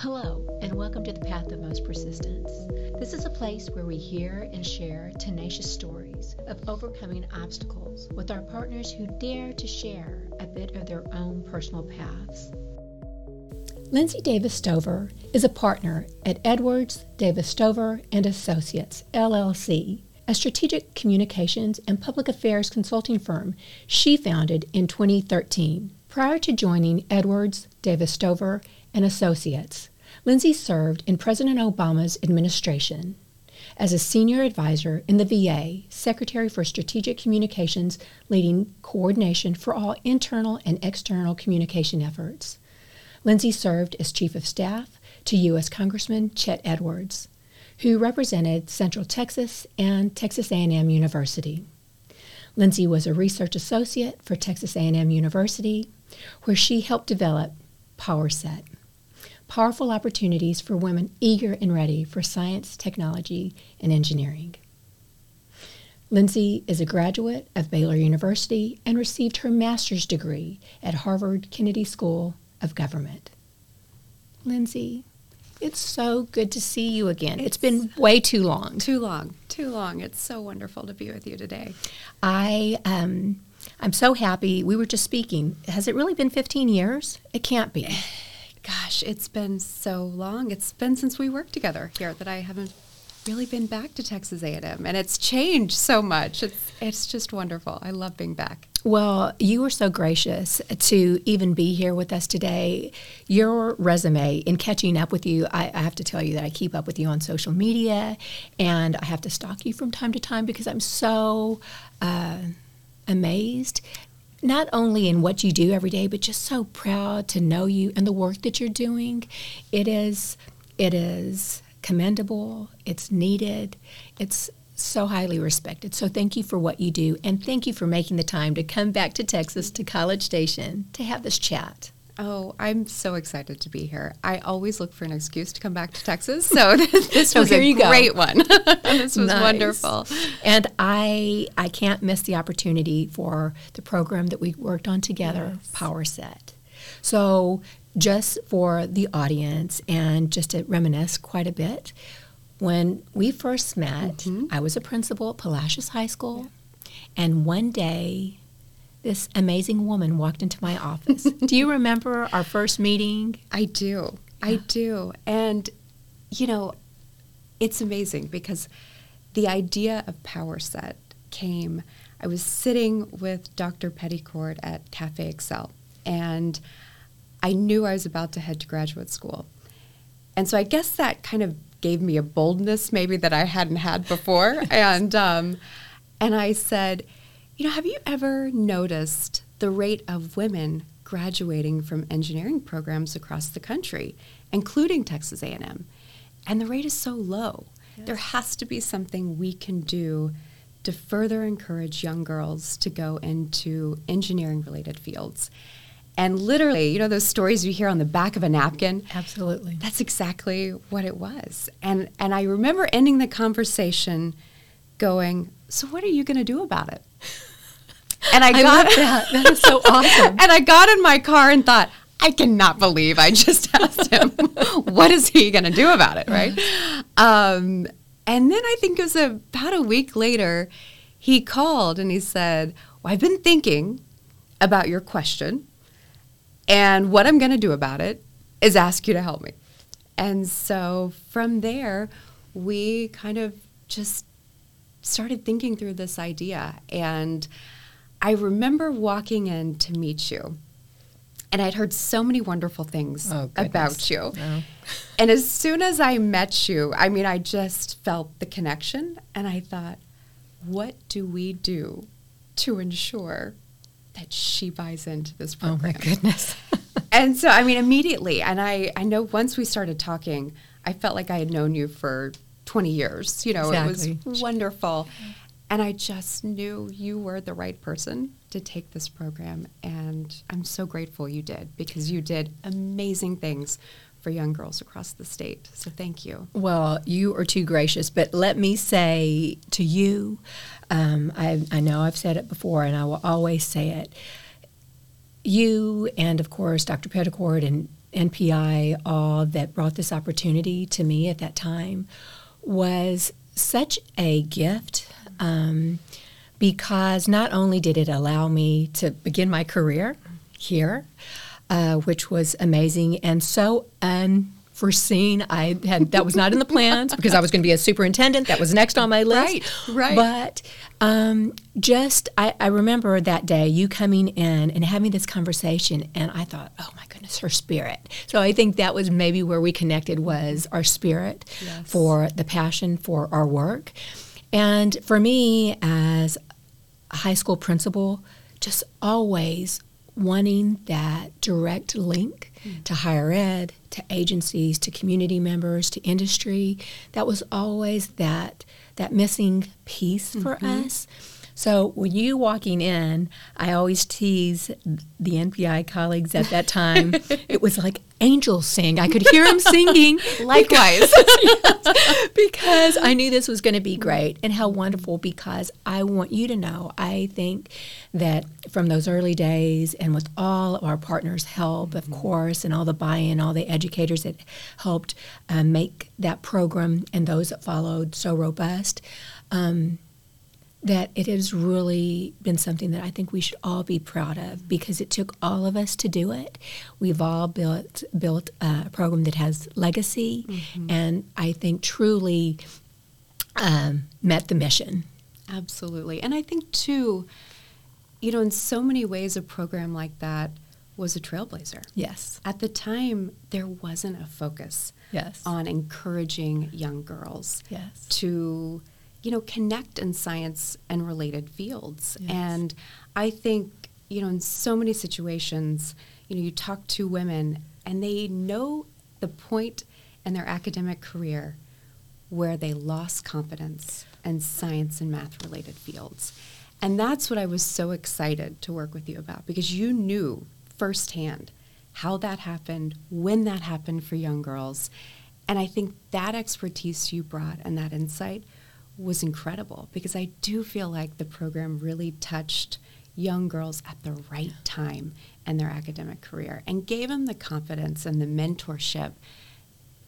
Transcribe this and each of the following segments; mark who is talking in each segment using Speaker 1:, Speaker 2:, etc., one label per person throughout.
Speaker 1: Hello, and welcome to the Path of Most Persistence. This is a place where we hear and share tenacious stories of overcoming obstacles with our partners who dare to share a bit of their own personal paths. Lindsey Davis Stover is a partner at Edwards Davis Stover and Associates LLC, a strategic communications and public affairs consulting firm she founded in 2013. Prior to joining Edwards Davis Stover and Associates, Lindsey served in President Obama's administration as a senior advisor in the VA, Secretary for Strategic Communications, leading coordination for all internal and external communication efforts. Lindsey served as Chief of Staff to U.S. Congressman Chet Edwards, who represented Central Texas and Texas A&M University. Lindsey was a research associate for Texas A&M University, where she helped develop PowerSet, powerful opportunities for women eager and ready for science, technology, and engineering. Lindsey is a graduate of Baylor University and received her master's degree at Harvard Kennedy School of Government. Lindsey, it's so good to see you again. it's, it's been way too long.
Speaker 2: Too long. Too long. It's so wonderful to be with you today.
Speaker 1: I um, I'm so happy. We were just speaking. Has it really been 15 years? It can't be.
Speaker 2: Gosh, it's been so long. It's been since we worked together here that I haven't really been back to Texas A&M, and it's changed so much. It's it's just wonderful. I love being back.
Speaker 1: Well, you were so gracious to even be here with us today. Your resume, in catching up with you, I, I have to tell you that I keep up with you on social media, and I have to stalk you from time to time because I'm so. Uh, amazed not only in what you do every day, but just so proud to know you and the work that you're doing. It is, it is commendable. It's needed. It's so highly respected. So thank you for what you do, and thank you for making the time to come back to Texas to College Station to have this chat.
Speaker 2: Oh, I'm so excited to be here. I always look for an excuse to come back to Texas, so this was a great go. one. this was nice. wonderful.
Speaker 1: And I I can't miss the opportunity for the program that we worked on together, yes. PowerSet. So just for the audience and just to reminisce quite a bit, when we first met, mm-hmm. I was a principal at Palacios High School, yeah. and one day this amazing woman walked into my office. do you remember our first meeting?
Speaker 2: I do. Yeah. I do. And, you know, it's amazing because the idea of PowerSet came. I was sitting with Dr. Peddicord at Cafe Eccell, and I knew I was about to head to graduate school. And so I guess that kind of gave me a boldness maybe that I hadn't had before. and, um, and I said, you know, have you ever noticed the rate of women graduating from engineering programs across the country, including Texas A&M? And the rate is so low. Yes. There has to be something we can do to further encourage young girls to go into engineering related fields. And literally, you know, those stories you hear on the back of a napkin.
Speaker 1: Absolutely.
Speaker 2: That's exactly what it was. And and I remember ending the conversation going, "So what are you going to do about it?"
Speaker 1: And I, I got that. That is so awesome.
Speaker 2: and I got in my car and thought, I cannot believe I just asked him, what is he going to do about it, right? Um, and then I think it was about a week later, he called and he said, well, I've been thinking about your question, and what I'm going to do about it is ask you to help me. And so from there, we kind of just started thinking through this idea. And I remember walking in to meet you, and I'd heard so many wonderful things oh, about you. Oh. and as soon as I met you, I mean, I just felt the connection, and I thought, what do we do to ensure that she buys into this program?
Speaker 1: Oh my goodness.
Speaker 2: and so, I mean, immediately, and I, I know once we started talking, I felt like I had known you for 20 years. You know, exactly. it was wonderful. And I just knew you were the right person to take this program. And I'm so grateful you did because you did amazing things for young girls across the state. So thank you.
Speaker 1: Well, you are too gracious. But let me say to you, um, I, I know I've said it before and I will always say it. You and, of course, Dr. Peddicord and NPI all that brought this opportunity to me at that time was such a gift um, because not only did it allow me to begin my career here, uh, which was amazing and so unforeseen. I had that was not in the plans because I was going to be a superintendent. That was next on my list.
Speaker 2: Right, right.
Speaker 1: But um, just I, I remember that day you coming in and having this conversation, and I thought, oh my goodness, her spirit. So I think that was maybe where we connected was our spirit
Speaker 2: Yes.
Speaker 1: for the passion for our work, and for me as a high school principal, just always wanting that direct link mm. to higher ed, to agencies, to community members, to industry. That was always that that missing piece for mm-hmm. us. So when you walking in, I always tease the NPI colleagues at that time. it was like angels sing. I could hear them singing.
Speaker 2: Likewise.
Speaker 1: Yes, because I knew this was going to be great and how wonderful because I want you to know I think that from those early days and with all of our partners' help, of course, and all the buy in, all the educators that helped uh, make that program and those that followed so robust. Um, that it has really been something that I think we should all be proud of because it took all of us to do it. We've all built built a program that has legacy, and I think truly um, met the mission.
Speaker 2: Absolutely. And I think, too, you know, in so many ways, a program like that was a trailblazer.
Speaker 1: Yes,
Speaker 2: At the time, there wasn't a focus
Speaker 1: yes,
Speaker 2: on encouraging young girls
Speaker 1: yes,
Speaker 2: to, you know, connect in science and related fields.
Speaker 1: Yes.
Speaker 2: And I think, you know, in so many situations, you know, you talk to women and they know the point in their academic career where they lost confidence in science and math related fields. And that's what I was so excited to work with you about because you knew firsthand how that happened, when that happened for young girls. And I think that expertise you brought and that insight was incredible because I do feel like the program really touched young girls at the right time in their academic career and gave them the confidence and the mentorship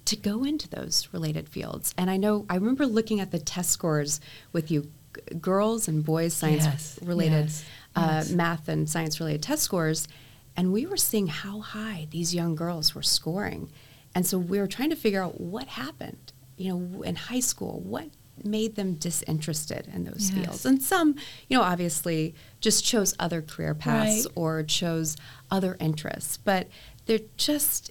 Speaker 2: to go into those related fields. And I know I remember looking at the test scores with you, g- girls and boys science
Speaker 1: Yes,
Speaker 2: related,
Speaker 1: yes,
Speaker 2: uh,
Speaker 1: yes.
Speaker 2: math and science related test scores, and we were seeing how high these young girls were scoring. And so we were trying to figure out what happened, you know, in high school, what made them disinterested in those
Speaker 1: Yes.
Speaker 2: fields. And some, you know, obviously just chose other career paths
Speaker 1: Right.
Speaker 2: or chose other interests, but they're just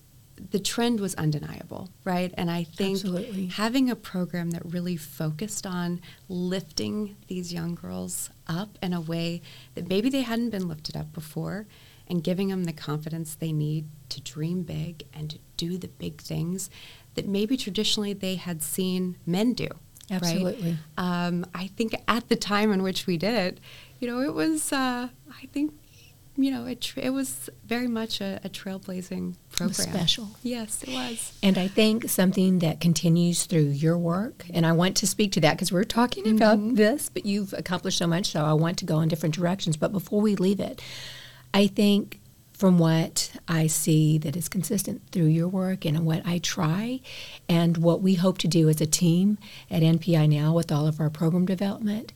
Speaker 2: the trend was undeniable, right? And I think
Speaker 1: Absolutely.
Speaker 2: having a program that really focused on lifting these young girls up in a way that maybe they hadn't been lifted up before and giving them the confidence they need to dream big and to do the big things that maybe traditionally they had seen men do. Right?
Speaker 1: Absolutely.
Speaker 2: Um, I think at the time in which we did it, you know, it was, uh, I think, you know, it, tr- it was very much a, a trailblazing
Speaker 1: It was
Speaker 2: program.
Speaker 1: special.
Speaker 2: Yes, it was.
Speaker 1: And I think something that continues through your work, and I want to speak to that because we're talking about this, but you've accomplished so much, so I want to go in different directions. But before we leave it, I think from what I see that is consistent through your work and what I try, and what we hope to do as a team at NPI now with all of our program development,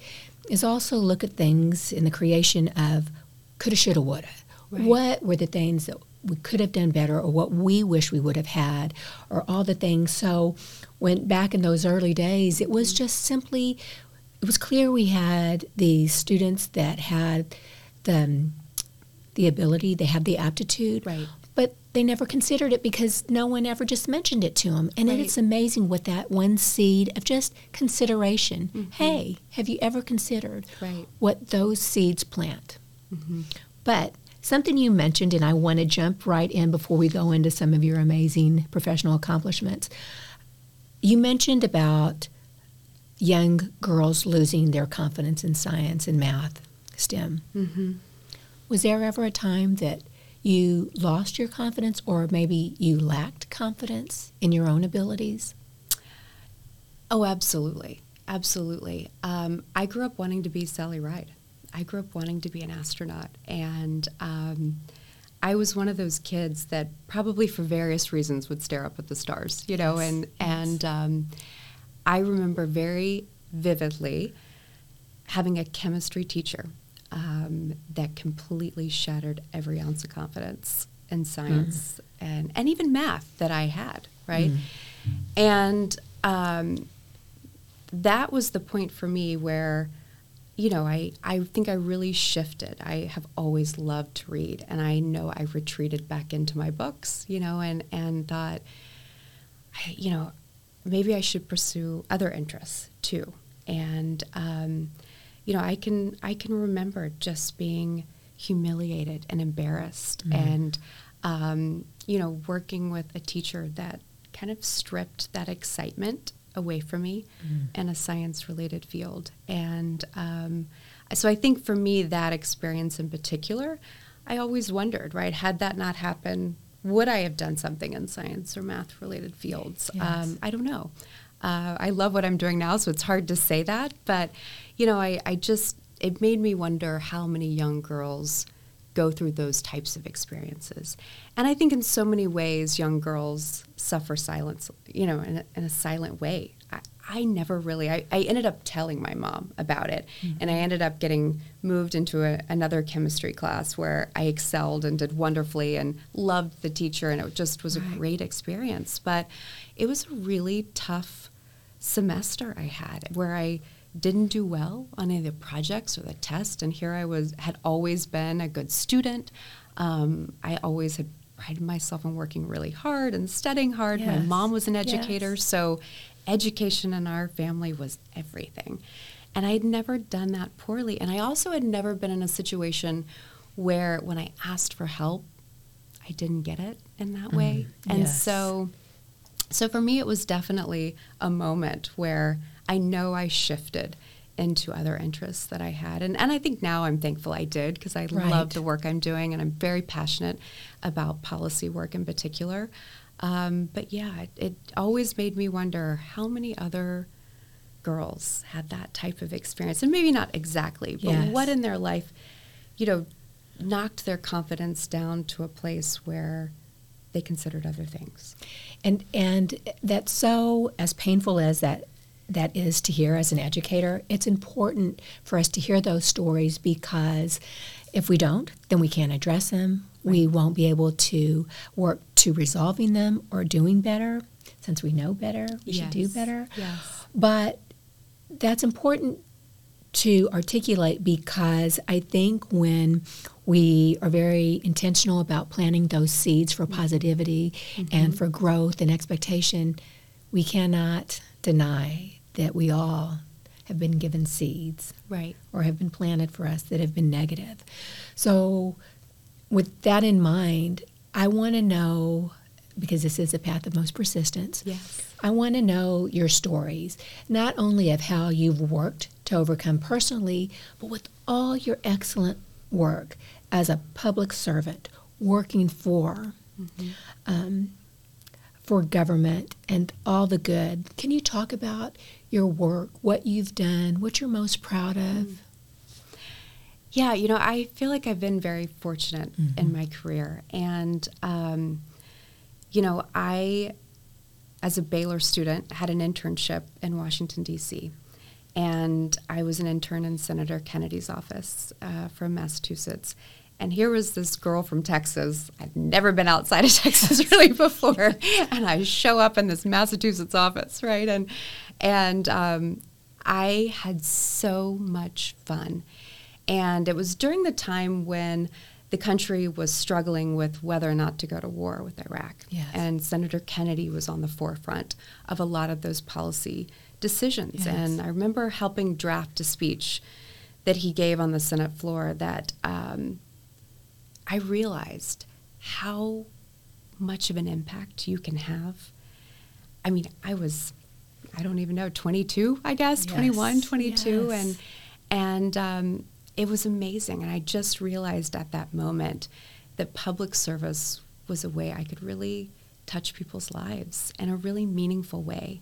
Speaker 1: is also look at things in the creation of coulda, shoulda, woulda.
Speaker 2: Right.
Speaker 1: What were the things that we could have done better, or what we wish we would have had, or all the things? So, when back in those early days, it was mm-hmm. just simply, it was clear we had the students that had the um, the ability, they have the aptitude,
Speaker 2: Right.
Speaker 1: but they never considered it because no one ever just mentioned it to them. And
Speaker 2: Right.
Speaker 1: it's amazing what that one seed of just consideration. Hey, have you ever considered
Speaker 2: Right.
Speaker 1: what those seeds plant? But something you mentioned, and I want to jump right in before we go into some of your amazing professional accomplishments. You mentioned about young girls losing their confidence in science and math, STEM.
Speaker 2: Mm-hmm.
Speaker 1: Was there ever a time that you lost your confidence, or maybe you lacked confidence in your own abilities?
Speaker 2: Oh, absolutely. Absolutely. Um, I grew up wanting to be Sally Ride. I grew up wanting to be an astronaut. And um, I was one of those kids that probably for various reasons would stare up at the stars, you know,
Speaker 1: Yes,
Speaker 2: and
Speaker 1: yes.
Speaker 2: and um, I remember very vividly having a chemistry teacher um, that completely shattered every ounce of confidence in science and and even math that I had, right? And um, that was the point for me where you know I, I think i really shifted. I have always loved to read and i know i retreated back into my books you know and and thought I, you know maybe i should pursue other interests too. And um, you know i can i can remember just being humiliated and embarrassed and um, you know working with a teacher that kind of stripped that excitement away from me in a science related field. And um, so I think for me, that experience in particular, I always wondered, right, had that not happened, would I have done something in science or math related fields?
Speaker 1: Yes.
Speaker 2: Um, I don't know. Uh, I love what I'm doing now, so it's hard to say that. But, you know, I, I just, it made me wonder how many young girls go through those types of experiences. And I think in so many ways, young girls suffer silence, you know, in a, in a silent way. I, I never really, I, I ended up telling my mom about it. And I ended up getting moved into a, another chemistry class where I excelled and did wonderfully and loved the teacher. And it just was a great experience. But it was a really tough semester I had where I didn't do well on any of the projects or the test, and here I was had always been a good student. Um, I always had prided myself on working really hard and studying hard. My mom was an educator,
Speaker 1: Yes.
Speaker 2: so education in our family was everything. And I had never done that poorly. And I also had never been in a situation where when I asked for help, I didn't get it in that way. And
Speaker 1: yes.
Speaker 2: so so for me it was definitely a moment where I know I shifted into other interests that I had. And and I think now I'm thankful I did because I
Speaker 1: Right.
Speaker 2: love the work I'm doing and I'm very passionate about policy work in particular. Um, but yeah, it, it always made me wonder how many other girls had that type of experience. And maybe not exactly, but
Speaker 1: Yes.
Speaker 2: what in their life, you know, knocked their confidence down to a place where they considered other things.
Speaker 1: And and that's so as painful as that that is to hear as an educator, it's important for us to hear those stories because if we don't, then we can't address them. We won't be able to work to resolving them or doing better. Since we know better, we should do better.
Speaker 2: Yes.
Speaker 1: But that's important to articulate because I think when we are very intentional about planting those seeds for positivity and mm-hmm. for growth and expectation, we cannot deny that we all have been given seeds
Speaker 2: Right.
Speaker 1: or have been planted for us that have been negative. So, with that in mind, I want to know because this is a path of most persistence.
Speaker 2: Yes.
Speaker 1: I want to know your stories, not only of how you've worked to overcome personally, but with all your excellent work as a public servant working for um, for government and all the good. Can you talk about your work, what you've done, what you're most proud of?
Speaker 2: Yeah, you know, I feel like I've been very fortunate in my career. And, um, you know, I, as a Baylor student, had an internship in Washington, D.C. And I was an intern in Senator Kennedy's office uh, from Massachusetts. And here was this girl from Texas. I'd never been outside of Texas really before, and I show up in this Massachusetts office, right? And and um, I had so much fun. And it was during the time when the country was struggling with whether or not to go to war with Iraq.
Speaker 1: Yes.
Speaker 2: And Senator Kennedy was on the forefront of a lot of those policy decisions.
Speaker 1: Yes.
Speaker 2: And I remember helping draft a speech that he gave on the Senate floor that um, I realized how much of an impact you can have. I mean, I was, I don't even know, 22, I guess,
Speaker 1: Yes.
Speaker 2: 21, 22.
Speaker 1: Yes.
Speaker 2: And, and um, it was amazing. And I just realized at that moment that public service was a way I could really touch people's lives in a really meaningful way.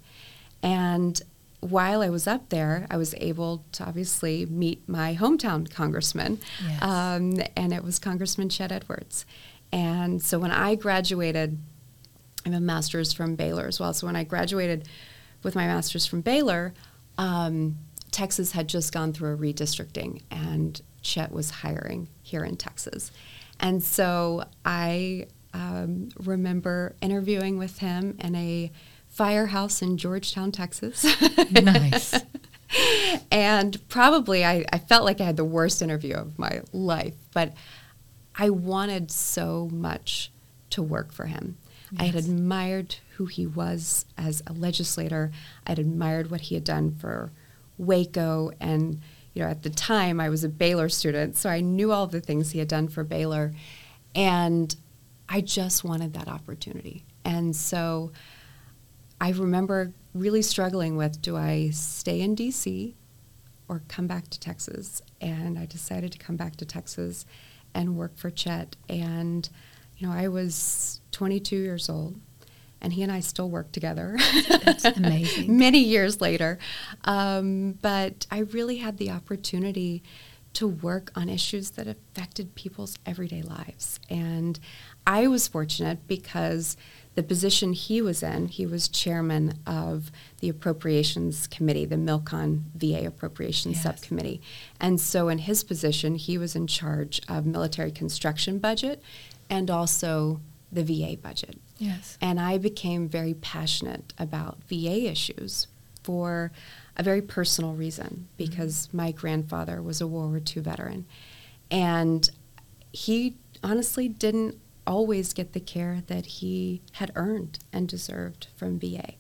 Speaker 2: And while I was up there, I was able to obviously meet my hometown congressman,
Speaker 1: Yes.
Speaker 2: um, and it was Congressman Chet Edwards. And so when I graduated, I have a master's from Baylor as well. So when I graduated with my master's from Baylor, um, Texas had just gone through a redistricting, and Chet was hiring here in Texas. And so I um, remember interviewing with him in a firehouse in Georgetown, Texas.
Speaker 1: nice.
Speaker 2: and probably I, I felt like I had the worst interview of my life, but I wanted so much to work for him. Yes. I had admired who he was as a legislator. I had admired what he had done for Waco and you know at the time I was a Baylor student, so I knew all the things he had done for Baylor and I just wanted that opportunity. And so I remember really struggling with do I stay in DC or come back to Texas? And I decided to come back to Texas and work for Chet. And, you know, I was 22 years old and he and I still work together.
Speaker 1: That's amazing.
Speaker 2: Many years later. Um, but I really had the opportunity to work on issues that affected people's everyday lives. And I was fortunate because the position he was in, he was chairman of the Appropriations Committee, the MILCON VA Appropriations yes. Subcommittee. And so, in his position, he was in charge of military construction budget and also the VA budget.
Speaker 1: Yes.
Speaker 2: And I became very passionate about VA issues for a very personal reason because mm-hmm. my grandfather was a World War II veteran. And he honestly didn't always get the care that he had earned and deserved from VA.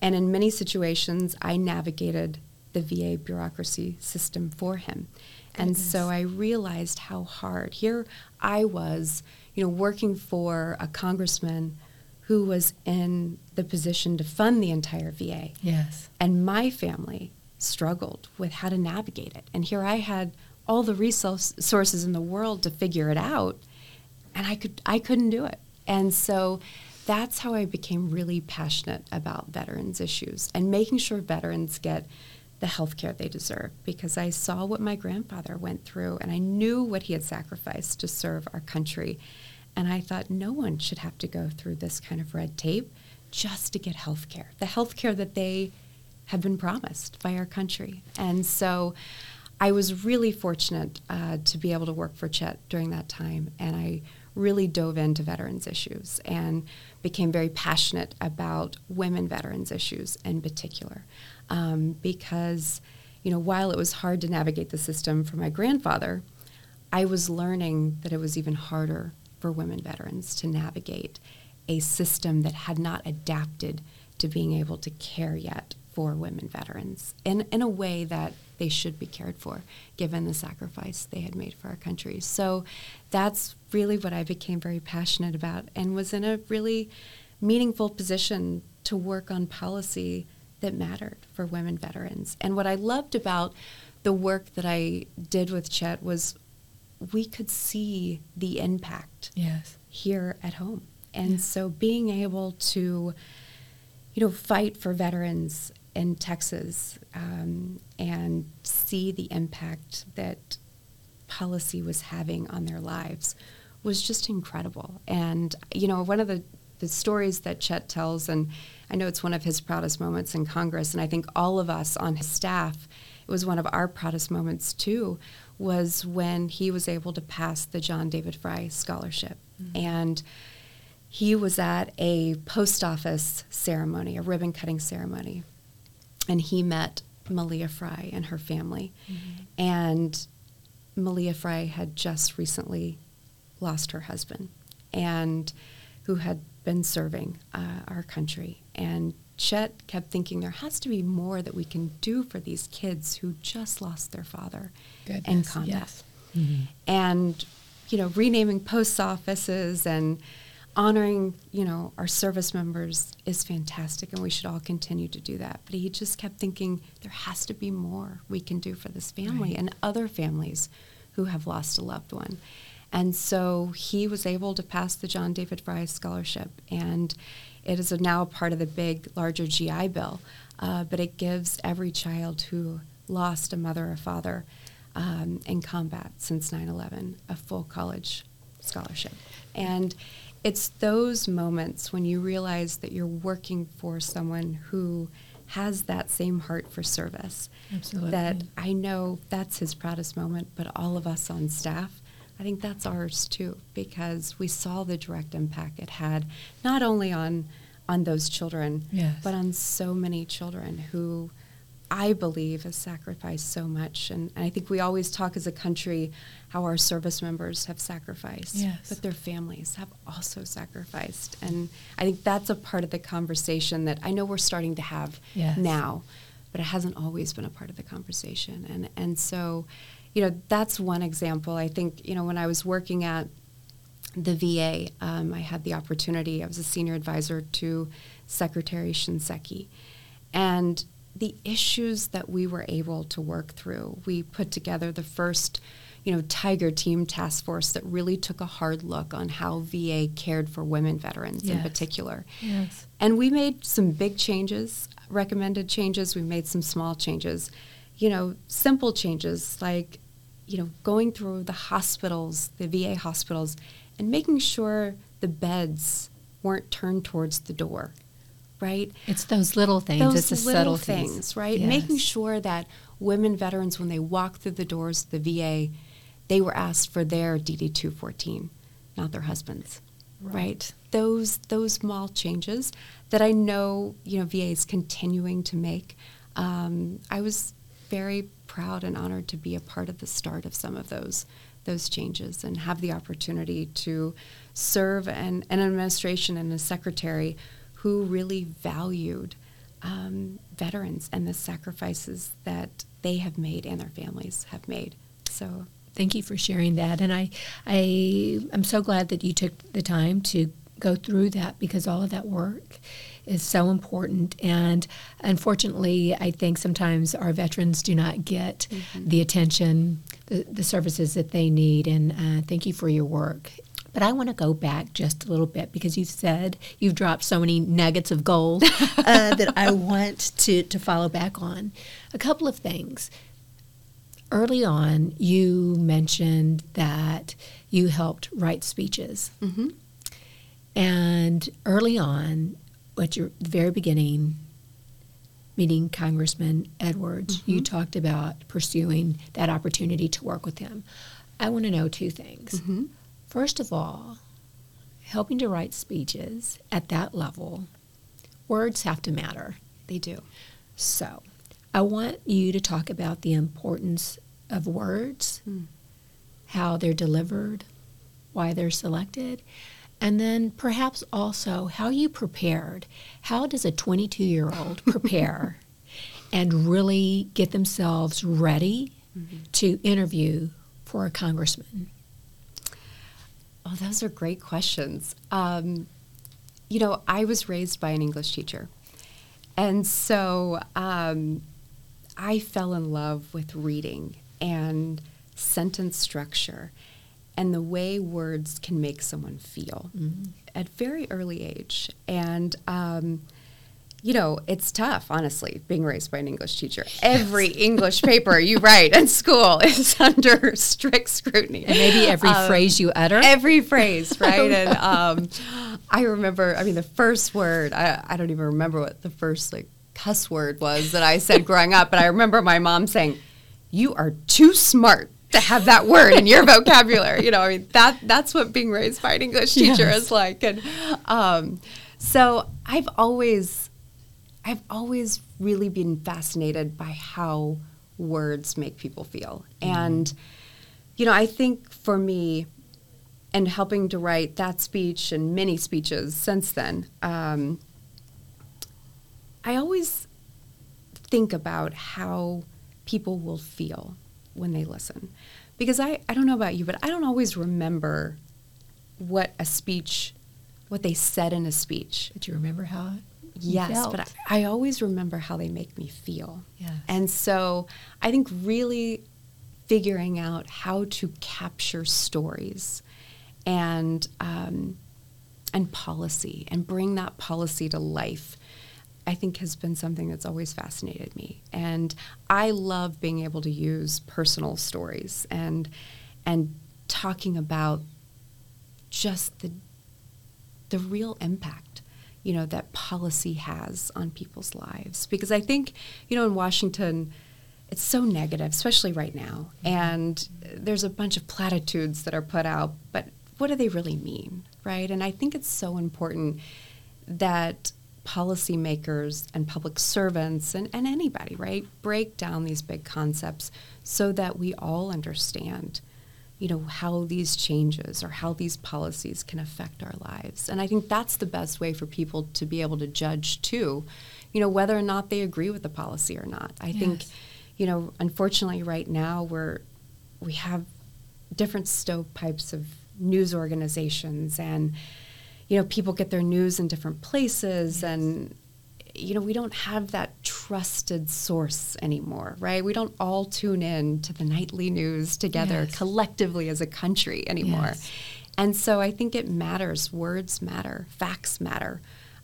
Speaker 2: And in many situations, I navigated the VA bureaucracy system for him. Goodness. And so I realized how hard. Here I was, you know, working for a congressman who was in the position to fund the entire VA.
Speaker 1: Yes.
Speaker 2: And my family struggled with how to navigate it. And here I had all the resources in the world to figure it out and I could I couldn't do it. And so that's how I became really passionate about veterans issues and making sure veterans get the health care they deserve because I saw what my grandfather went through and I knew what he had sacrificed to serve our country. And I thought no one should have to go through this kind of red tape just to get health care, the health care that they have been promised by our country. And so I was really fortunate uh, to be able to work for Chet during that time. And I really dove into veterans issues and became very passionate about women veterans issues in particular. Um, because you know while it was hard to navigate the system for my grandfather i was learning that it was even harder for women veterans to navigate a system that had not adapted to being able to care yet for women veterans in, in a way that they should be cared for, given the sacrifice they had made for our country. So that's really what I became very passionate about and was in a really meaningful position to work on policy that mattered for women veterans. And what I loved about the work that I did with Chet was we could see the impact
Speaker 1: yes.
Speaker 2: here at home. And so being able to, you know, fight for veterans in Texas um, and see the impact that policy was having on their lives was just incredible. And, you know, one of the, the stories that Chet tells, and I know it's one of his proudest moments in Congress, and I think all of us on his staff, it was one of our proudest moments too, was when he was able to pass the John David Fry Scholarship. Mm-hmm. And he was at a post office ceremony, a ribbon cutting ceremony, and he met Malia Fry and her family. Mm-hmm. And Malia Fry had just recently lost her husband and who had been serving uh, our country. And Chet kept thinking there has to be more that we can do for these kids who just lost their father Goodness, in combat. Yes. Mm-hmm. And, you know, renaming post offices and honoring, you know, our service members is fantastic and we should all continue to do that. But he just kept thinking there has to be more we can do for this family right. and other families who have lost a loved one. And so he was able to pass the John David Fry Scholarship, and it is now part of the big, larger GI Bill. Uh, but it gives every child who lost a mother or father um, in combat since 9 11 a full college scholarship. And it's those moments when you realize that you're working for someone who has that same heart for service.
Speaker 1: Absolutely.
Speaker 2: That I know that's his proudest moment, but all of us on staff, I think that's ours too, because we saw the direct impact it had, not only on on those children,
Speaker 1: Yes.
Speaker 2: but on so many children who I believe has sacrificed so much. And, and I think we always talk as a country how our service members have sacrificed,
Speaker 1: Yes.
Speaker 2: but their families have also sacrificed. And I think that's a part of the conversation that I know we're starting to have
Speaker 1: Yes.
Speaker 2: now, but it hasn't always been a part of the conversation. And, and so, you know, that's one example. I think, you know, when I was working at the VA, um, I had the opportunity, I was a senior advisor to Secretary Shinseki. And the issues that we were able to work through, we put together the first, you know, Tiger Team task force that really took a hard look on how VA cared for women veterans in particular.
Speaker 1: Yes.
Speaker 2: And we made some big changes, recommended changes. We made some small changes, you know, simple changes like, you know, going through the hospitals, the VA hospitals, and making sure the beds weren't turned towards the door, right?
Speaker 1: It's those little things.
Speaker 2: Those
Speaker 1: it's the
Speaker 2: little
Speaker 1: subtleties.
Speaker 2: things, right?
Speaker 1: Yes.
Speaker 2: Making sure that women veterans, when they walk through the doors of the VA, they were asked for their DD 214, not their husbands, right.
Speaker 1: Right.
Speaker 2: Those those small changes that I know you know VA is continuing to make. Um, I was very proud and honored to be a part of the start of some of those those changes and have the opportunity to serve an, an administration and a secretary who really valued um, veterans and the sacrifices that they have made and their families have made. So
Speaker 1: Thank you for sharing that, and I, I, I'm so glad that you took the time to go through that because all of that work is so important. And unfortunately, I think sometimes our veterans do not get the attention, the, the services that they need. And uh, thank you for your work. But I want to go back just a little bit because you said you've dropped so many nuggets of gold uh, that I want to, to follow back on. A couple of things early on, you mentioned that you helped write speeches.
Speaker 2: Mm-hmm.
Speaker 1: And early on, at your very beginning, meeting Congressman Edwards, you talked about pursuing that opportunity to work with him. I want to know two things.
Speaker 2: Mm-hmm.
Speaker 1: First of all, helping to write speeches at that level, words have to matter.
Speaker 2: they do.
Speaker 1: So, I want you to talk about the importance of words,
Speaker 2: Mm.
Speaker 1: how they're delivered, why they're selected, and then perhaps also how you prepared. How does a 22 year old prepare and really get themselves ready to interview for a congressman?
Speaker 2: Oh, those are great questions. Um, you know, I was raised by an English teacher. And so um, I fell in love with reading and sentence structure and the way words can make someone feel at very early age. And um, you know, it's tough, honestly, being raised by an English teacher. Every English paper you write in school is under strict scrutiny.
Speaker 1: And maybe every
Speaker 2: Um,
Speaker 1: phrase you utter?
Speaker 2: Every phrase, right? and um, I remember, I mean, the first word, I, I don't even remember what the first like cuss word was that I said growing up, but I remember my mom saying, "You are too smart." To have that word in your vocabulary, you know, I mean that that's what being raised by an English teacher
Speaker 1: Yes.
Speaker 2: is like, and um, so I've always I've always really been fascinated by how words make people feel. And, you know, I think for me, and helping to write that speech and many speeches since then, um, I always think about how people will feel when they listen. Because I, I don't know about you, but I don't always remember what a speech, what they said in a speech.
Speaker 1: But you remember how
Speaker 2: Yes,
Speaker 1: felt.
Speaker 2: but I, I always remember how they make me feel.
Speaker 1: Yes.
Speaker 2: And so I think really figuring out how to capture stories and um, and policy and bring that policy to life, I think has been something that's always fascinated me. And I love being able to use personal stories and and talking about just the the real impact you know that policy has on people's lives. Because i think you know in washington it's so negative especially right now. And there's a bunch of platitudes that are put out but what do they really mean right? And i think it's so important that policymakers and public servants and, and anybody right break down these big concepts so that we all understand you know how these changes or how these policies can affect our lives and i think that's the best way for people to be able to judge too you know whether or not they agree with the policy or not i yes. think you know unfortunately right now we're we have different stovepipes of news organizations and you know people get their news in different places yes. and you know, we don't have that trusted source anymore, right? We don't all tune in to the nightly news together yes. collectively as a country anymore. Yes. And so I think it matters. Words matter, facts matter.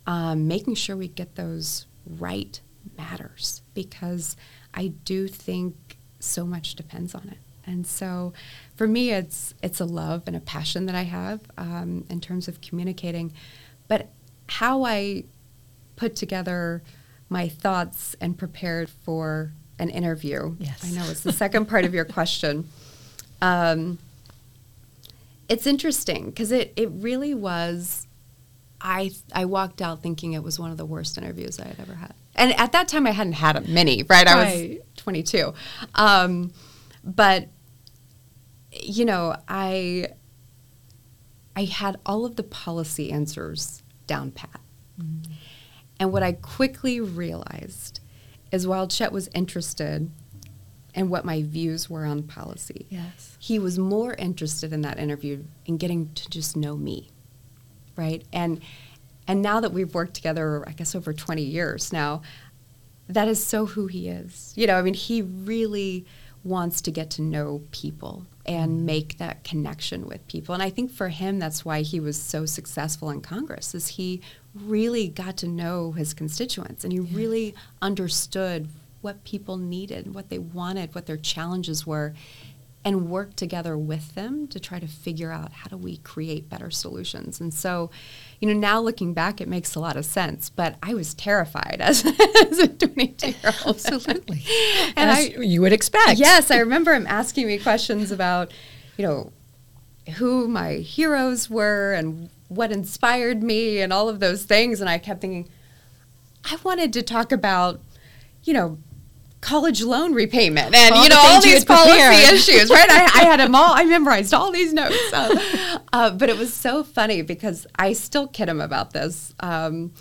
Speaker 2: Um, making sure we get those right matters because I do think so much depends on it. And so, for me, it's it's a love and a passion that I have um, in terms of communicating. But how I put together my thoughts and prepared for an interview.
Speaker 1: Yes.
Speaker 2: I know it's the second part of your question. Um, it's interesting because it, it really was. I I walked out thinking it was one of the worst interviews I had ever had, and at that time I hadn't had many. Right, I was 22, um, but you know I I had all of the policy answers down pat. Mm-hmm. And what I quickly realized is while Chet was interested in what my views were on policy,
Speaker 1: yes.
Speaker 2: he was more interested in that interview in getting to just know me, right? And and now that we've worked together, I guess over 20 years now, that is so who he is. You know, I mean, he really wants to get to know people and mm-hmm. make that connection with people. And I think for him that's why he was so successful in Congress is he really got to know his constituents and he yes. really understood what people needed, what they wanted, what their challenges were, and worked together with them to try to figure out how do we create better solutions. And so, you know, now looking back, it makes a lot of sense. But I was terrified as, as a 22 year old.
Speaker 1: Absolutely, and as I, you would expect.
Speaker 2: Yes, I remember him asking me questions about, you know, who my heroes were and what inspired me and all of those things. And I kept thinking, I wanted to talk about, you know, college loan repayment and all you know the all these policy prepared. issues right? I, I, had them all. I memorized all these notes. Uh, uh, but it was so funny because i still kid him about this. Um,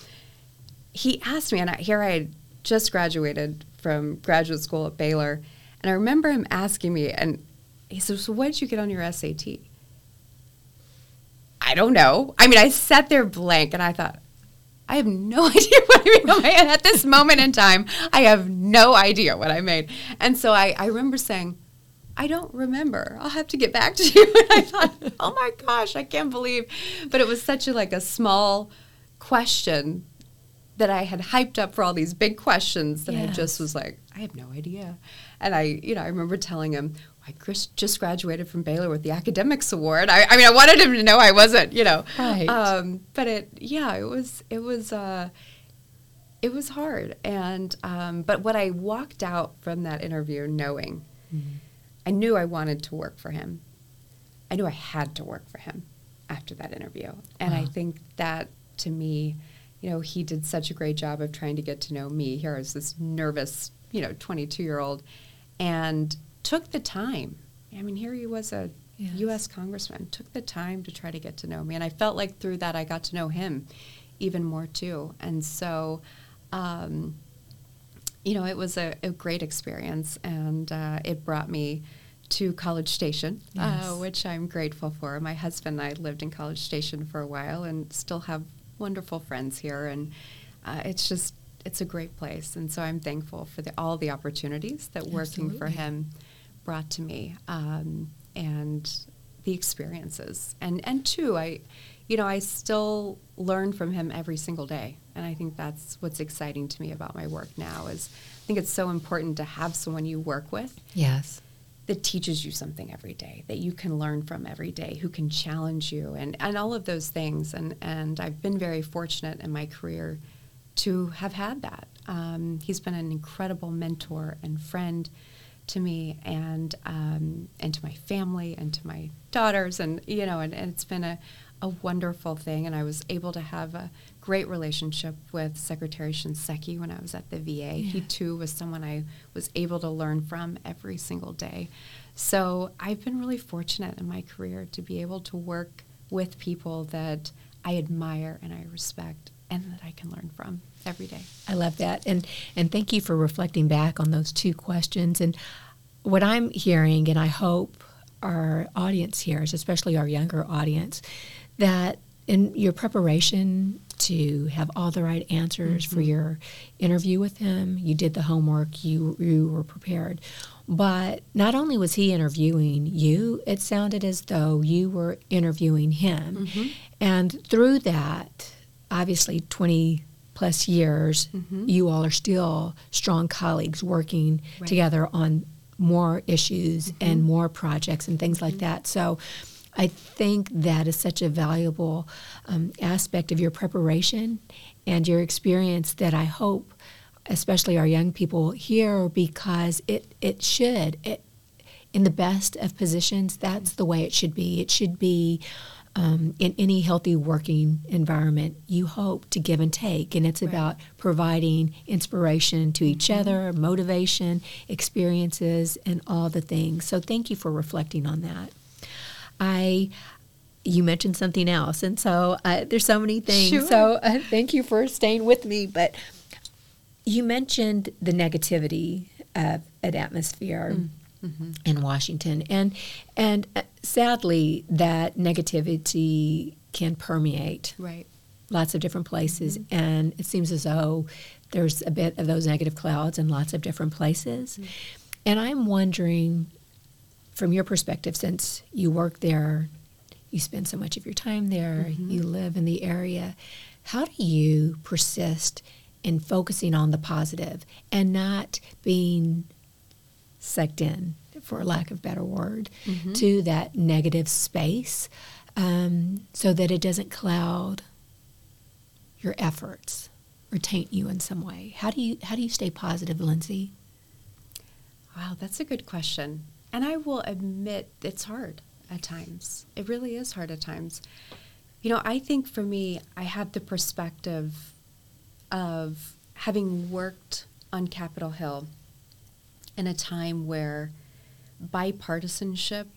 Speaker 2: he asked me and I, here i had just graduated from graduate school at baylor and i remember him asking me and he said so what did you get on your sat I don't know. I mean, I sat there blank and I thought, I have no idea what I made at this moment in time. I have no idea what I made. And so I, I remember saying, I don't remember. I'll have to get back to you. And I thought, oh my gosh, I can't believe. But it was such a like a small question that I had hyped up for all these big questions that yes. I just was like, I have no idea. And I, you know, I remember telling him, I just graduated from Baylor with the academics award. I, I mean, I wanted him to know I wasn't, you know.
Speaker 1: Right. Um,
Speaker 2: but it, yeah, it was, it was, uh, it was hard. And, um, but what I walked out from that interview knowing, mm-hmm. I knew I wanted to work for him. I knew I had to work for him after that interview. And wow. I think that to me, you know, he did such a great job of trying to get to know me. Here I was this nervous, you know, 22 year old. And took the time. I mean, here he was a yes. U.S. congressman, took the time to try to get to know me. And I felt like through that I got to know him even more too. And so, um, you know, it was a, a great experience and uh, it brought me to College Station, uh, yes. uh, which I'm grateful for. My husband and I lived in College Station for a while and still have wonderful friends here. And uh, it's just, it's a great place. And so I'm thankful for the, all the opportunities that working Absolutely. for him brought to me um, and the experiences. And, and two, I, you know, I still learn from him every single day. And I think that's what's exciting to me about my work now is I think it's so important to have someone you work with.
Speaker 1: Yes.
Speaker 2: that teaches you something every day, that you can learn from every day, who can challenge you, and, and all of those things. And, and I've been very fortunate in my career to have had that. Um, he's been an incredible mentor and friend to me and um, and to my family and to my daughters and you know and, and it's been a, a wonderful thing and I was able to have a great relationship with Secretary Shinseki when I was at the VA. Yeah. He too was someone I was able to learn from every single day. So I've been really fortunate in my career to be able to work with people that I admire and I respect and that I can learn from every day.
Speaker 1: I love that. And and thank you for reflecting back on those two questions and what I'm hearing and I hope our audience hears, especially our younger audience, that in your preparation to have all the right answers mm-hmm. for your interview with him, you did the homework, you you were prepared. But not only was he interviewing you, it sounded as though you were interviewing him. Mm-hmm. And through that, obviously 20 plus years, mm-hmm. you all are still strong colleagues working right. together on more issues mm-hmm. and more projects and things like mm-hmm. that. So I think that is such a valuable um, aspect of your preparation and your experience that I hope, especially our young people, hear because it, it should. It, in the best of positions, that's the way it should be. It should be um, in any healthy working environment, you hope to give and take. And it's right. about providing inspiration to each mm-hmm. other, motivation, experiences, and all the things. So thank you for reflecting on that. I you mentioned something else, and so uh, there's so many things. Sure. So uh, thank you for staying with me. But you mentioned the negativity of an atmosphere. Mm mm-hmm. in Washington, and and uh, sadly, that negativity can permeate
Speaker 2: right
Speaker 1: lots of different places, mm-hmm. and it seems as though there's a bit of those negative clouds in lots of different places. Mm-hmm. And I'm wondering, from your perspective, since you work there, you spend so much of your time there, mm-hmm. you live in the area, how do you persist in focusing on the positive and not being sucked in, for lack of better word, mm-hmm. to that negative space um, so that it doesn't cloud your efforts or taint you in some way. How do you how do you stay positive, Lindsey?
Speaker 2: Wow, that's a good question. And I will admit it's hard at times. It really is hard at times. You know, I think for me, I have the perspective of having worked on Capitol Hill in a time where bipartisanship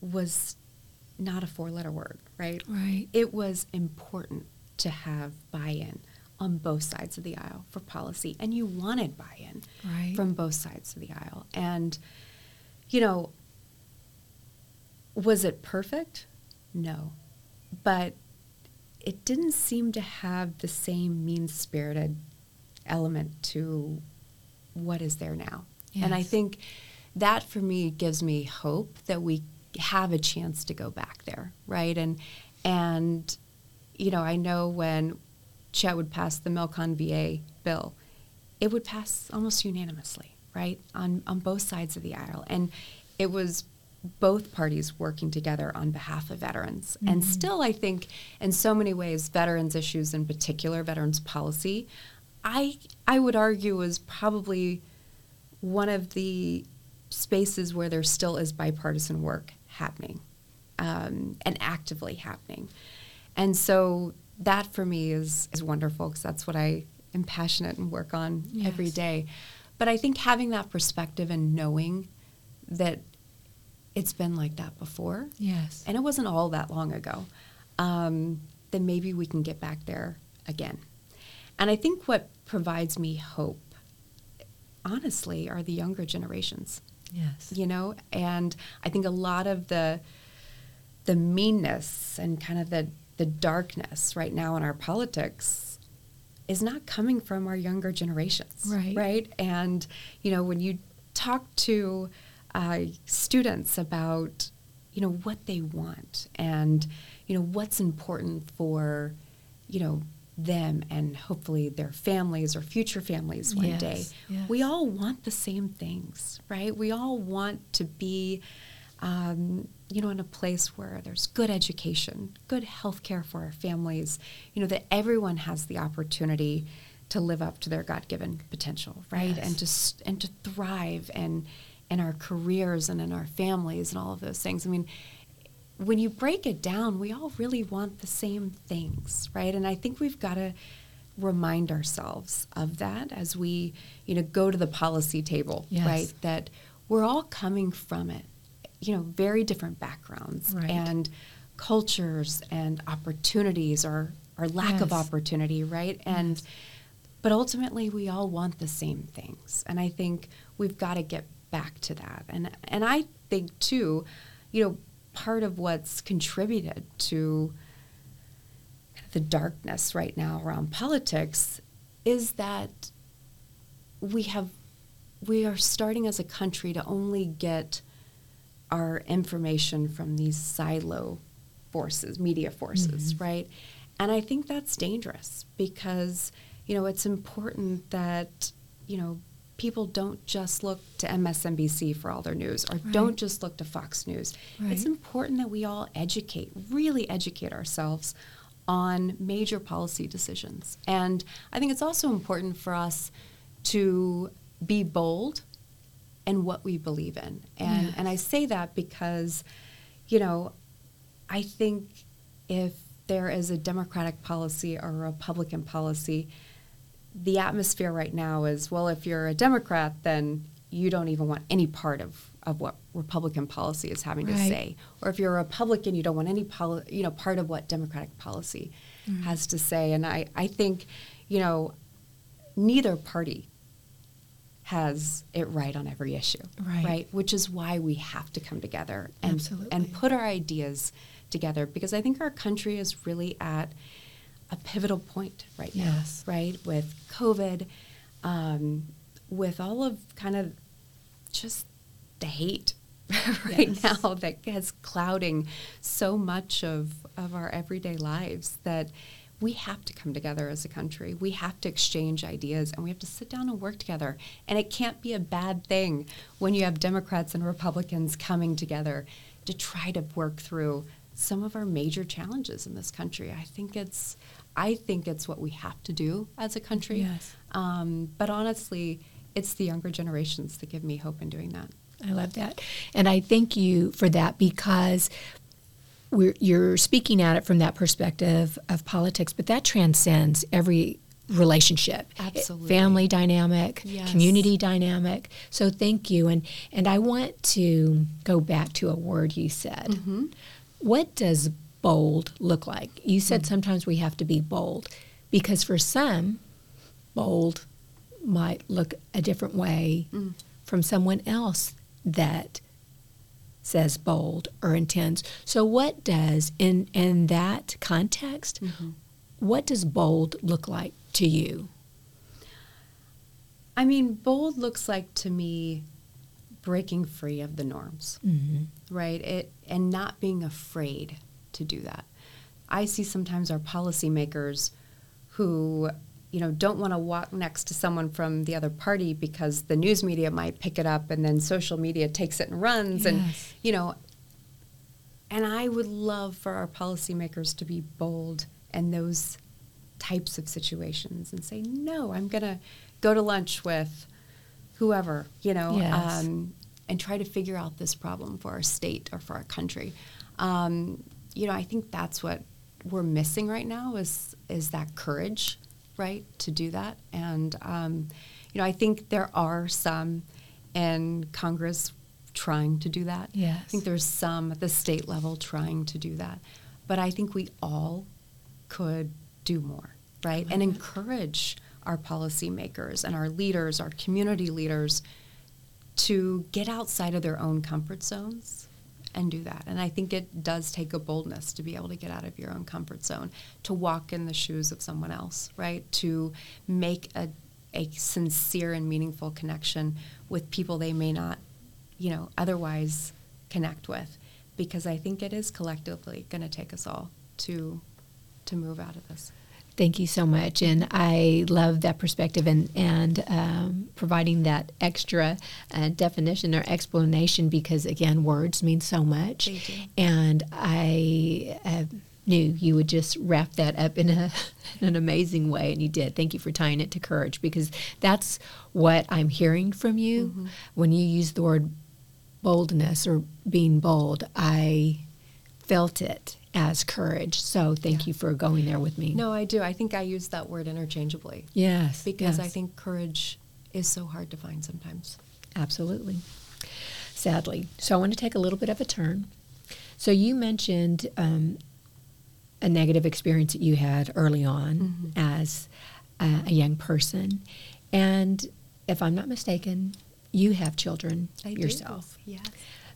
Speaker 2: was not a four letter word, right?
Speaker 1: Right.
Speaker 2: It was important to have buy in on both sides of the aisle for policy, and you wanted buy in
Speaker 1: right.
Speaker 2: from both sides of the aisle. And, you know, was it perfect? No. But it didn't seem to have the same mean spirited element to what is there now. Yes. And I think that for me gives me hope that we have a chance to go back there, right? And and you know, I know when Chet would pass the Milcon VA bill, it would pass almost unanimously, right? On on both sides of the aisle. And it was both parties working together on behalf of veterans. Mm-hmm. And still I think in so many ways veterans issues in particular, veterans policy, I I would argue is probably one of the spaces where there still is bipartisan work happening um, and actively happening. And so that for me is, is wonderful because that's what I am passionate and work on yes. every day. But I think having that perspective and knowing that it's been like that before.
Speaker 1: Yes.
Speaker 2: And it wasn't all that long ago. Um, then maybe we can get back there again. And I think what provides me hope honestly are the younger generations.
Speaker 1: Yes.
Speaker 2: You know, and I think a lot of the the meanness and kind of the the darkness right now in our politics is not coming from our younger generations.
Speaker 1: Right.
Speaker 2: Right. And, you know, when you talk to uh, students about, you know, what they want and, you know, what's important for, you know, them and hopefully their families or future families one
Speaker 1: Yes,
Speaker 2: day.
Speaker 1: yes.
Speaker 2: We all want the same things, right? We all want to be, um, you know, in a place where there's good education, good health care for our families, you know, that everyone has the opportunity to live up to their God-given potential, right?
Speaker 1: Yes.
Speaker 2: And to and to thrive and in our careers and in our families and all of those things. I mean, when you break it down, we all really want the same things, right? And I think we've got to remind ourselves of that as we, you know, go to the policy table,
Speaker 1: Yes.
Speaker 2: right? That we're all coming from it, you know, very different backgrounds
Speaker 1: Right.
Speaker 2: and cultures and opportunities or or lack of opportunity, right? And
Speaker 1: Yes.
Speaker 2: but ultimately we all want the same things. And I think we've got to get back to that. And and I think too, you know, part of what's contributed to the darkness right now around politics is that we have we are starting as a country to only get our information from these silo forces, media forces, mm-hmm. right? And I think that's dangerous because, you know, it's important that, you know, people don't just look to MSNBC for all their news or
Speaker 1: Right.
Speaker 2: don't just look to Fox News. It's important that we all educate, really educate ourselves on major policy decisions. And I think it's also important for us to be bold in what we believe in. And
Speaker 1: Yes.
Speaker 2: and I say that because, you know, I think if there is a Democratic policy or a Republican policy, the atmosphere right now is well, if you're a Democrat, then you don't even want any part of, of what Republican policy is having to say. Or if you're a Republican, you don't want any poli- you know part of what Democratic policy
Speaker 1: Mm.
Speaker 2: has to say. And I, I think, you know, neither party has it right on every issue.
Speaker 1: Right.
Speaker 2: Which is why we have to come together and
Speaker 1: Absolutely.
Speaker 2: and put our ideas together because I think our country is really at a pivotal point right now,
Speaker 1: Yes.
Speaker 2: right? With COVID, um, with all of kind of just the hate right
Speaker 1: Yes.
Speaker 2: now that is clouding so much of, of our everyday lives that we have to come together as a country. We have to exchange ideas and we have to sit down and work together. And it can't be a bad thing when you have Democrats and Republicans coming together to try to work through some of our major challenges in this country. I think it's I think it's what we have to do as a country.
Speaker 1: Yes.
Speaker 2: Um, but honestly, it's the younger generations that give me hope in doing that.
Speaker 1: I love that. And I thank you for that because we're, you're speaking at it from that perspective of politics, but that transcends every relationship.
Speaker 2: Absolutely.
Speaker 1: Family dynamic,
Speaker 2: Yes.
Speaker 1: community dynamic. So thank you. And, and I want to go back to a word you said.
Speaker 2: Mm-hmm.
Speaker 1: What does bold look like? You said sometimes we have to be bold because for some, bold might look a different way
Speaker 2: Mm.
Speaker 1: from someone else that says bold or intends. So what does in in that context, what does bold look like to you?
Speaker 2: I mean, bold looks like to me breaking free of the norms,
Speaker 1: Mm-hmm.
Speaker 2: right? It and not being afraid to do that. I see sometimes our policymakers who, you know, don't want to walk next to someone from the other party because the news media might pick it up and then social media takes it and runs and you know, and I would love for our policymakers to be bold in those types of situations and say, no, I'm going to go to lunch with whoever, you know,
Speaker 1: Yes.
Speaker 2: um, and try to figure out this problem for our state or for our country. Um, you know, I think that's what we're missing right now is is that courage, right, to do that. And um, you know, I think there are some in Congress trying to do that.
Speaker 1: Yes.
Speaker 2: I think there's some at the state level trying to do that. But I think we all could do more, right? And encourage our policymakers and our leaders, our community leaders, to get outside of their own comfort zones and do that. And I think it does take a boldness to be able to get out of your own comfort zone, to walk in the shoes of someone else, right? To make a, a sincere and meaningful connection with people they may not, you know, otherwise connect with. Because I think it is collectively going to take us all to to move out of this.
Speaker 1: Thank you so much, and I love that perspective and and um, providing that extra uh, definition or explanation because again, words mean so much, and I uh, knew you would just wrap that up in, a, in an amazing way, and you did. Thank you for tying it to courage because that's what I'm hearing from you mm-hmm. when you use the word boldness or being bold. I felt it as courage. So thank yeah. you for going there with me.
Speaker 2: No, I do. I think I use that word interchangeably.
Speaker 1: Yes.
Speaker 2: Because
Speaker 1: yes.
Speaker 2: I think courage is so hard to find sometimes.
Speaker 1: Absolutely. Sadly. So I want to take a little bit of a turn. So you mentioned um, a negative experience that you had early on mm-hmm. as a young person. And if I'm not mistaken, you have children
Speaker 2: I
Speaker 1: yourself.
Speaker 2: Do. Yes.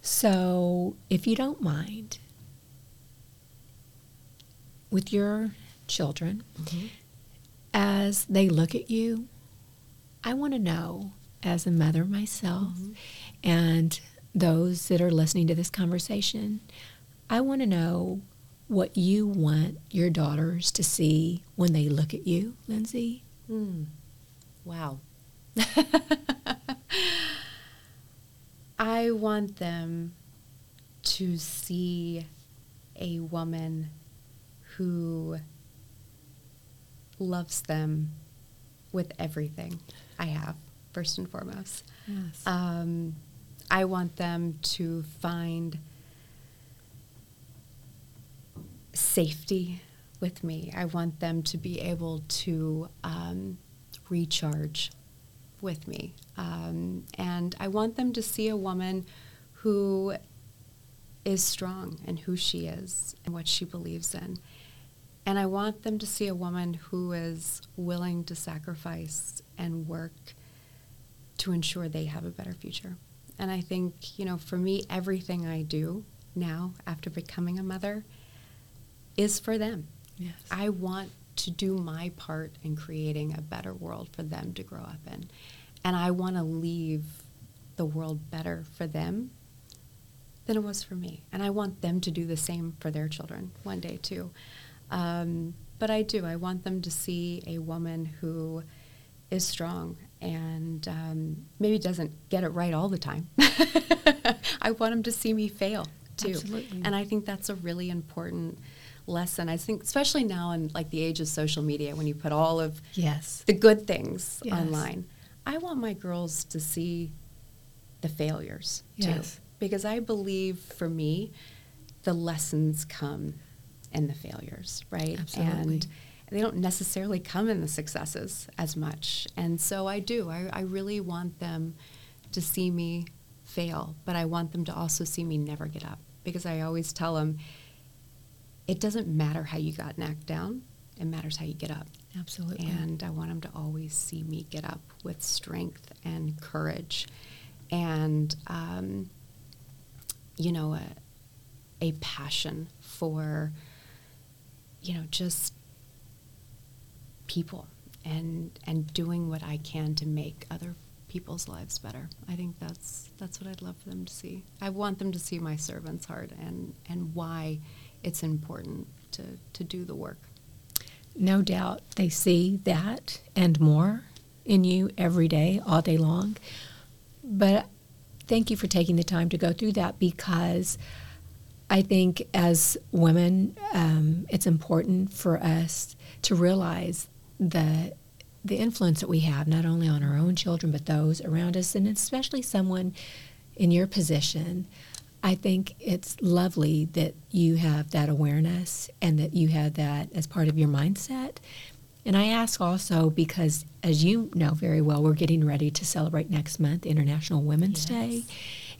Speaker 1: So if you don't mind, with your children, mm-hmm. as they look at you, I want to know, as a mother myself, mm-hmm. and those that are listening to this conversation, I want to know what you want your daughters to see when they look at you, Lindsey.
Speaker 2: Mm. Wow. I want them to see a woman who loves them with everything I have, first and foremost.
Speaker 1: Yes.
Speaker 2: Um, I want them to find safety with me. I want them to be able to um, recharge with me. Um, and I want them to see a woman who is strong and who she is and what she believes in. And I want them to see a woman who is willing to sacrifice and work to ensure they have a better future. And I think, you know, for me, everything I do now after becoming a mother is for them.
Speaker 1: Yes.
Speaker 2: I want to do my part in creating a better world for them to grow up in. And I want to leave the world better for them than it was for me. And I want them to do the same for their children one day too. Um, but I do. I want them to see a woman who is strong and um, maybe doesn't get it right all the time. I want them to see me fail too.
Speaker 1: Absolutely.
Speaker 2: And I think that's a really important lesson. I think, especially now in like the age of social media, when you put all of
Speaker 1: yes
Speaker 2: the good things
Speaker 1: yes.
Speaker 2: online, I want my girls to see the failures
Speaker 1: yes.
Speaker 2: too, because I believe for me, the lessons come in the failures, right?
Speaker 1: Absolutely.
Speaker 2: And they don't necessarily come in the successes as much. And so I do. I, I really want them to see me fail, but I want them to also see me never get up because I always tell them it doesn't matter how you got knocked down, it matters how you get up.
Speaker 1: Absolutely.
Speaker 2: And I want them to always see me get up with strength and courage and, um, you know, a, a passion for, you know, just people and and doing what I can to make other people's lives better. I think that's that's what I'd love for them to see. I want them to see my servant's heart and and why it's important to, to do the work.
Speaker 1: No doubt they see that and more in you every day, all day long. But thank you for taking the time to go through that because I think as women, um, it's important for us to realize the the influence that we have not only on our own children but those around us, and especially someone in your position I think it's lovely that you have that awareness and that you have that as part of your mindset. And I ask also because, as you know very well, we're getting ready to celebrate next month International Women's yes. Day.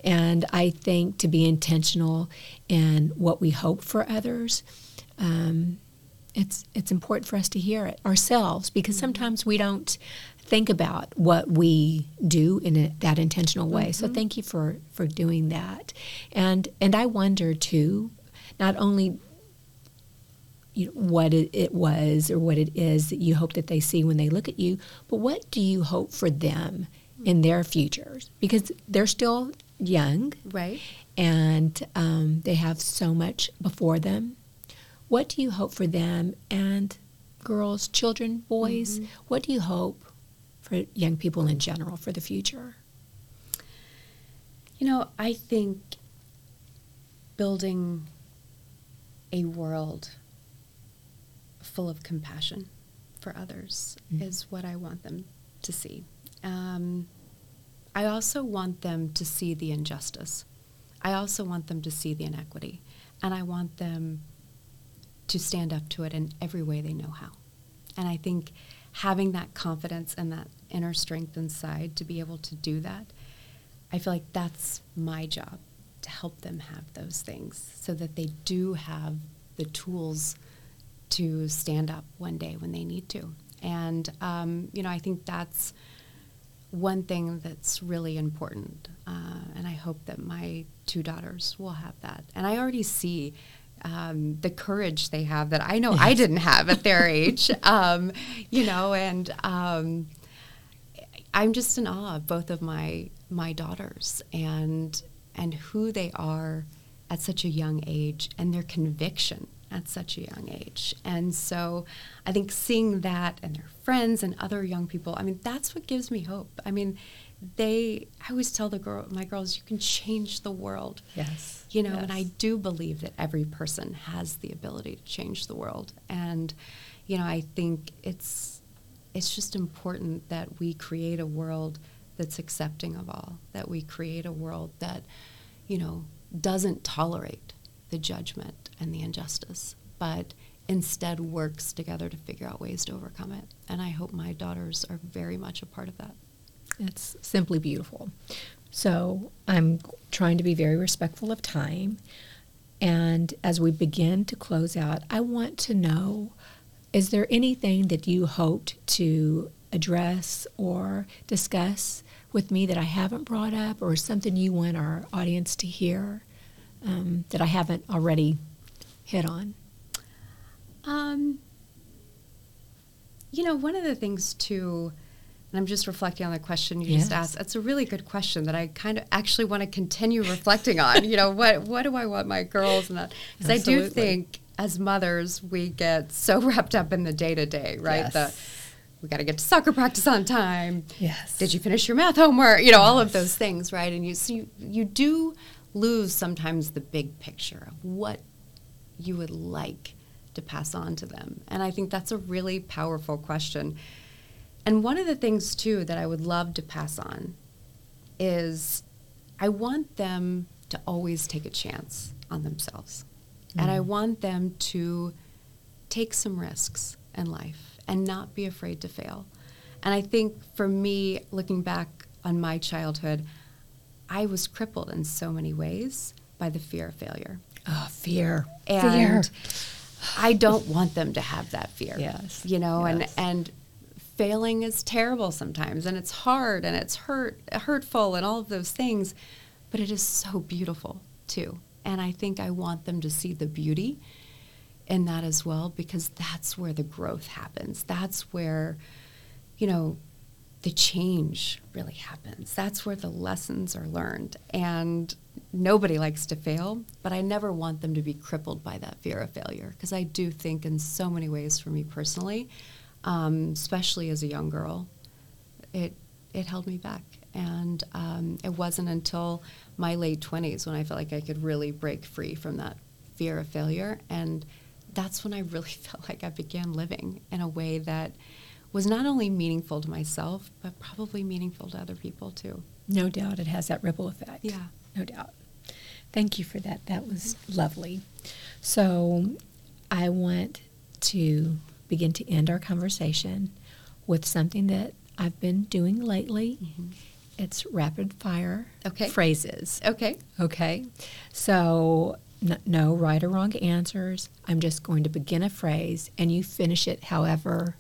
Speaker 1: And I think to be intentional in what we hope for others, um, it's it's important for us to hear it ourselves because mm-hmm. sometimes we don't think about what we do in a, that intentional way. Mm-hmm. So thank you for for doing that. And and I wonder too, not only you know, what it, it was or what it is that you hope that they see when they look at you, but what do you hope for them in their futures? Because they're still young,
Speaker 2: right?
Speaker 1: And um, they have so much before them. What do you hope for them? And girls, children, boys? Mm-hmm. What do you hope for young people in general for the future?
Speaker 2: You know, I think building a world full of compassion for others mm-hmm. is what I want them to see. Um, I also want them to see the injustice. I also want them to see the inequity. And I want them to stand up to it in every way they know how. And I think having that confidence and that inner strength inside to be able to do that, I feel like that's my job to help them have those things so that they do have the tools to stand up one day when they need to. And, um, you know, I think that's one thing that's really important. Uh, and I hope that my two daughters will have that. And I already see um, the courage they have that I know yes. I didn't have at their age, um, you know, and um, I'm just in awe of both of my my daughters and and who they are at such a young age and their conviction at such a young age. And so I think seeing that and their friends and other young people, I mean, that's what gives me hope. I mean, they I always tell the girl my girls you can change the world.
Speaker 1: Yes.
Speaker 2: You know,
Speaker 1: yes.
Speaker 2: and I do believe that every person has the ability to change the world. And you know, I think it's it's just important that we create a world that's accepting of all, that we create a world that, you know, doesn't tolerate the judgment and the injustice, but instead works together to figure out ways to overcome it. And I hope my daughters are very much a part of that.
Speaker 1: It's simply beautiful. So I'm trying to be very respectful of time. And as we begin to close out, I want to know is there anything that you hoped to address or discuss with me that I haven't brought up, or something you want our audience to hear um, that I haven't already hit on?
Speaker 2: Um, you know, one of the things too, and I'm just reflecting on the question you yes. just asked. That's a really good question that I kind of actually want to continue reflecting on. You know, what what do I want my girls and that? Because I do think as mothers we get so wrapped up in the day to day, right? Yes. The we got to get to soccer practice on time.
Speaker 1: Yes.
Speaker 2: Did you finish your math homework? You know, all of those things, right? And you so you, you do lose sometimes the big picture of what you would like to pass on to them. And I think that's a really powerful question. And one of the things, too, that I would love to pass on is I want them to always take a chance on themselves. Mm. And I mm. want them to take some risks in life and not be afraid to fail. And I think for me, looking back on my childhood, I was crippled in so many ways by the fear of failure.
Speaker 1: Oh, fear.
Speaker 2: And fear. I don't want them to have that fear.
Speaker 1: Yes.
Speaker 2: You know,
Speaker 1: yes.
Speaker 2: and and failing is terrible sometimes and it's hard and it's hurt hurtful and all of those things, but it is so beautiful too. And I think I want them to see the beauty in that as well because that's where the growth happens. That's where you know, the change really happens. That's where the lessons are learned. And nobody likes to fail, but I never want them to be crippled by that fear of failure because I do think, in so many ways, for me personally, um, especially as a young girl, it it held me back. And um, it wasn't until my late 20s when I felt like I could really break free from that fear of failure. And that's when I really felt like I began living in a way that was not only meaningful to myself, but probably meaningful to other people too.
Speaker 1: No doubt it has that ripple effect.
Speaker 2: Yeah.
Speaker 1: No doubt. Thank you for that. That was lovely. So I want to begin to end our conversation with something that I've been doing lately. Mm-hmm. It's rapid fire
Speaker 2: okay.
Speaker 1: phrases.
Speaker 2: Okay.
Speaker 1: Okay. So n- no right or wrong answers. I'm just going to begin a phrase and you finish it however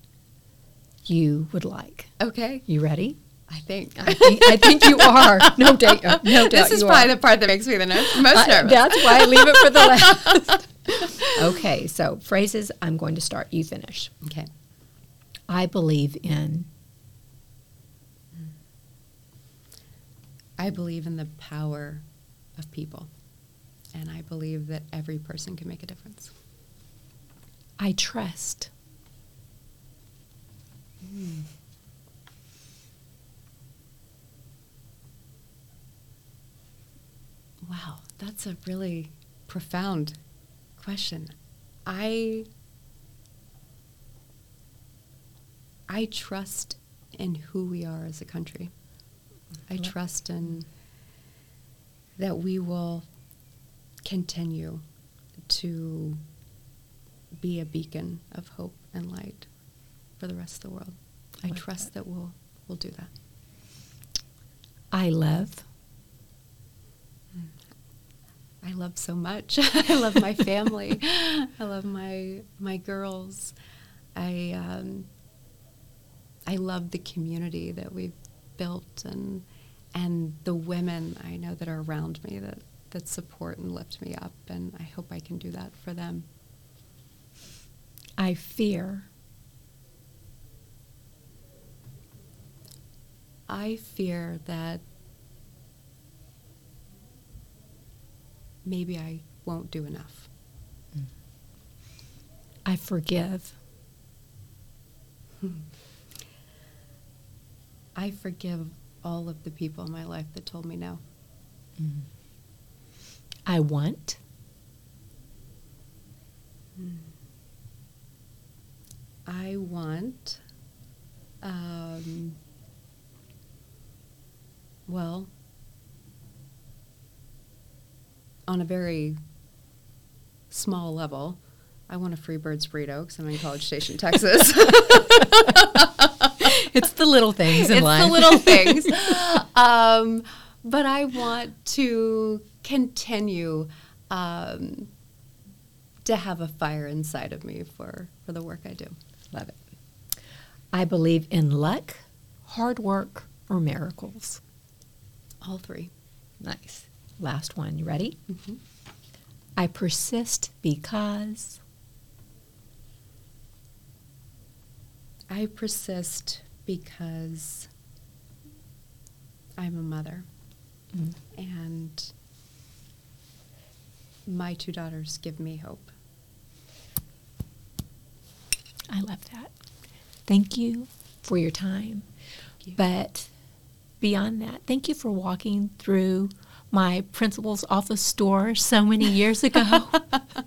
Speaker 1: you would like.
Speaker 2: Okay.
Speaker 1: You ready?
Speaker 2: I think.
Speaker 1: I think, I think you are. No doubt. No doubt.
Speaker 2: This is probably are. the part that makes me the most nervous.
Speaker 1: that's why I leave it for the last. okay, so phrases. I'm going to start. You finish.
Speaker 2: Okay.
Speaker 1: I believe in.
Speaker 2: I believe in the power of people, and I believe that every person can make a difference.
Speaker 1: I trust.
Speaker 2: Mm. Wow, that's a really profound question. I I trust in who we are as a country. I trust in that we will continue to be a beacon of hope and light for the rest of the world. I
Speaker 1: Like
Speaker 2: trust that. we'll we'll do that.
Speaker 1: I love.
Speaker 2: I love so much. I love my family. I love my my girls. I um, I love the community that we've built and and the women I know that are around me that that support and lift me up and I hope I can do that for them.
Speaker 1: I fear.
Speaker 2: I fear that maybe I won't do enough.
Speaker 1: I forgive.
Speaker 2: I forgive all of the people in my life that told me no.
Speaker 1: I want.
Speaker 2: I want, um, well, on a very small level, I want a Freebirds burrito because I'm in College Station, Texas.
Speaker 1: It's the little things in
Speaker 2: it's
Speaker 1: life.
Speaker 2: It's the little things. um, but I want to continue um, to have a fire inside of me for, for the work I do.
Speaker 1: Love it. I believe in luck, hard work, or miracles.
Speaker 2: All three.
Speaker 1: Nice. Last one. You ready?
Speaker 2: Mhm.
Speaker 1: I persist because.
Speaker 2: I persist because I'm a mother
Speaker 1: Mm.
Speaker 2: and my two daughters give me hope.
Speaker 1: I love that. Thank you for your time.
Speaker 2: You.
Speaker 1: But beyond that, thank you for walking through my principal's office store so many years ago.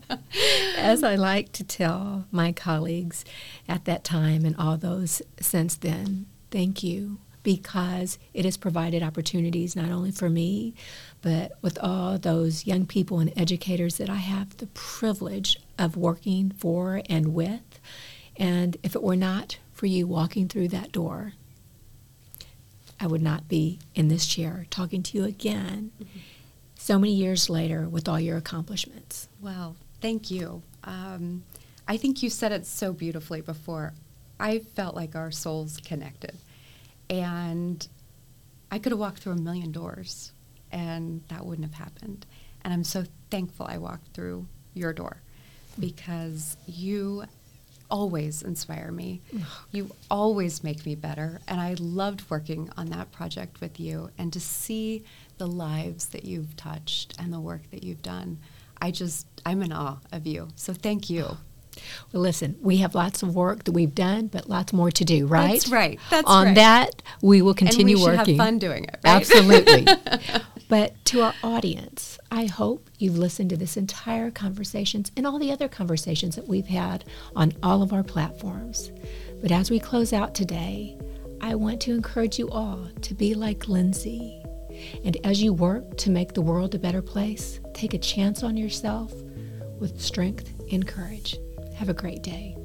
Speaker 1: As I like to tell my colleagues at that time and all those since then, thank you because it has provided opportunities not only for me, but with all those young people and educators that I have the privilege of working for and with. And if it were not for you walking through that door, I would not be in this chair talking to you again so many years later with all your accomplishments.
Speaker 2: Well, thank you. Um, I think you said it so beautifully before. I felt like our souls connected. And I could have walked through a million doors and that wouldn't have happened. And I'm so thankful I walked through your door because you always inspire me. You always make me better. And I loved working on that project with you and to see the lives that you've touched and the work that you've done. I just, I'm in awe of you. So thank you.
Speaker 1: Oh, Well, listen, we have lots of work that we've done, but lots more to do, right?
Speaker 2: That's right. That's
Speaker 1: On
Speaker 2: right.
Speaker 1: that, we will continue
Speaker 2: and we should
Speaker 1: working.
Speaker 2: have fun doing it. Right?
Speaker 1: Absolutely. but to our audience, I hope you've listened to this entire conversations and all the other conversations that we've had on all of our platforms. But as we close out today, I want to encourage you all to be like Lindsey. And as you work to make the world a better place, take a chance on yourself with strength and courage. Have a great day.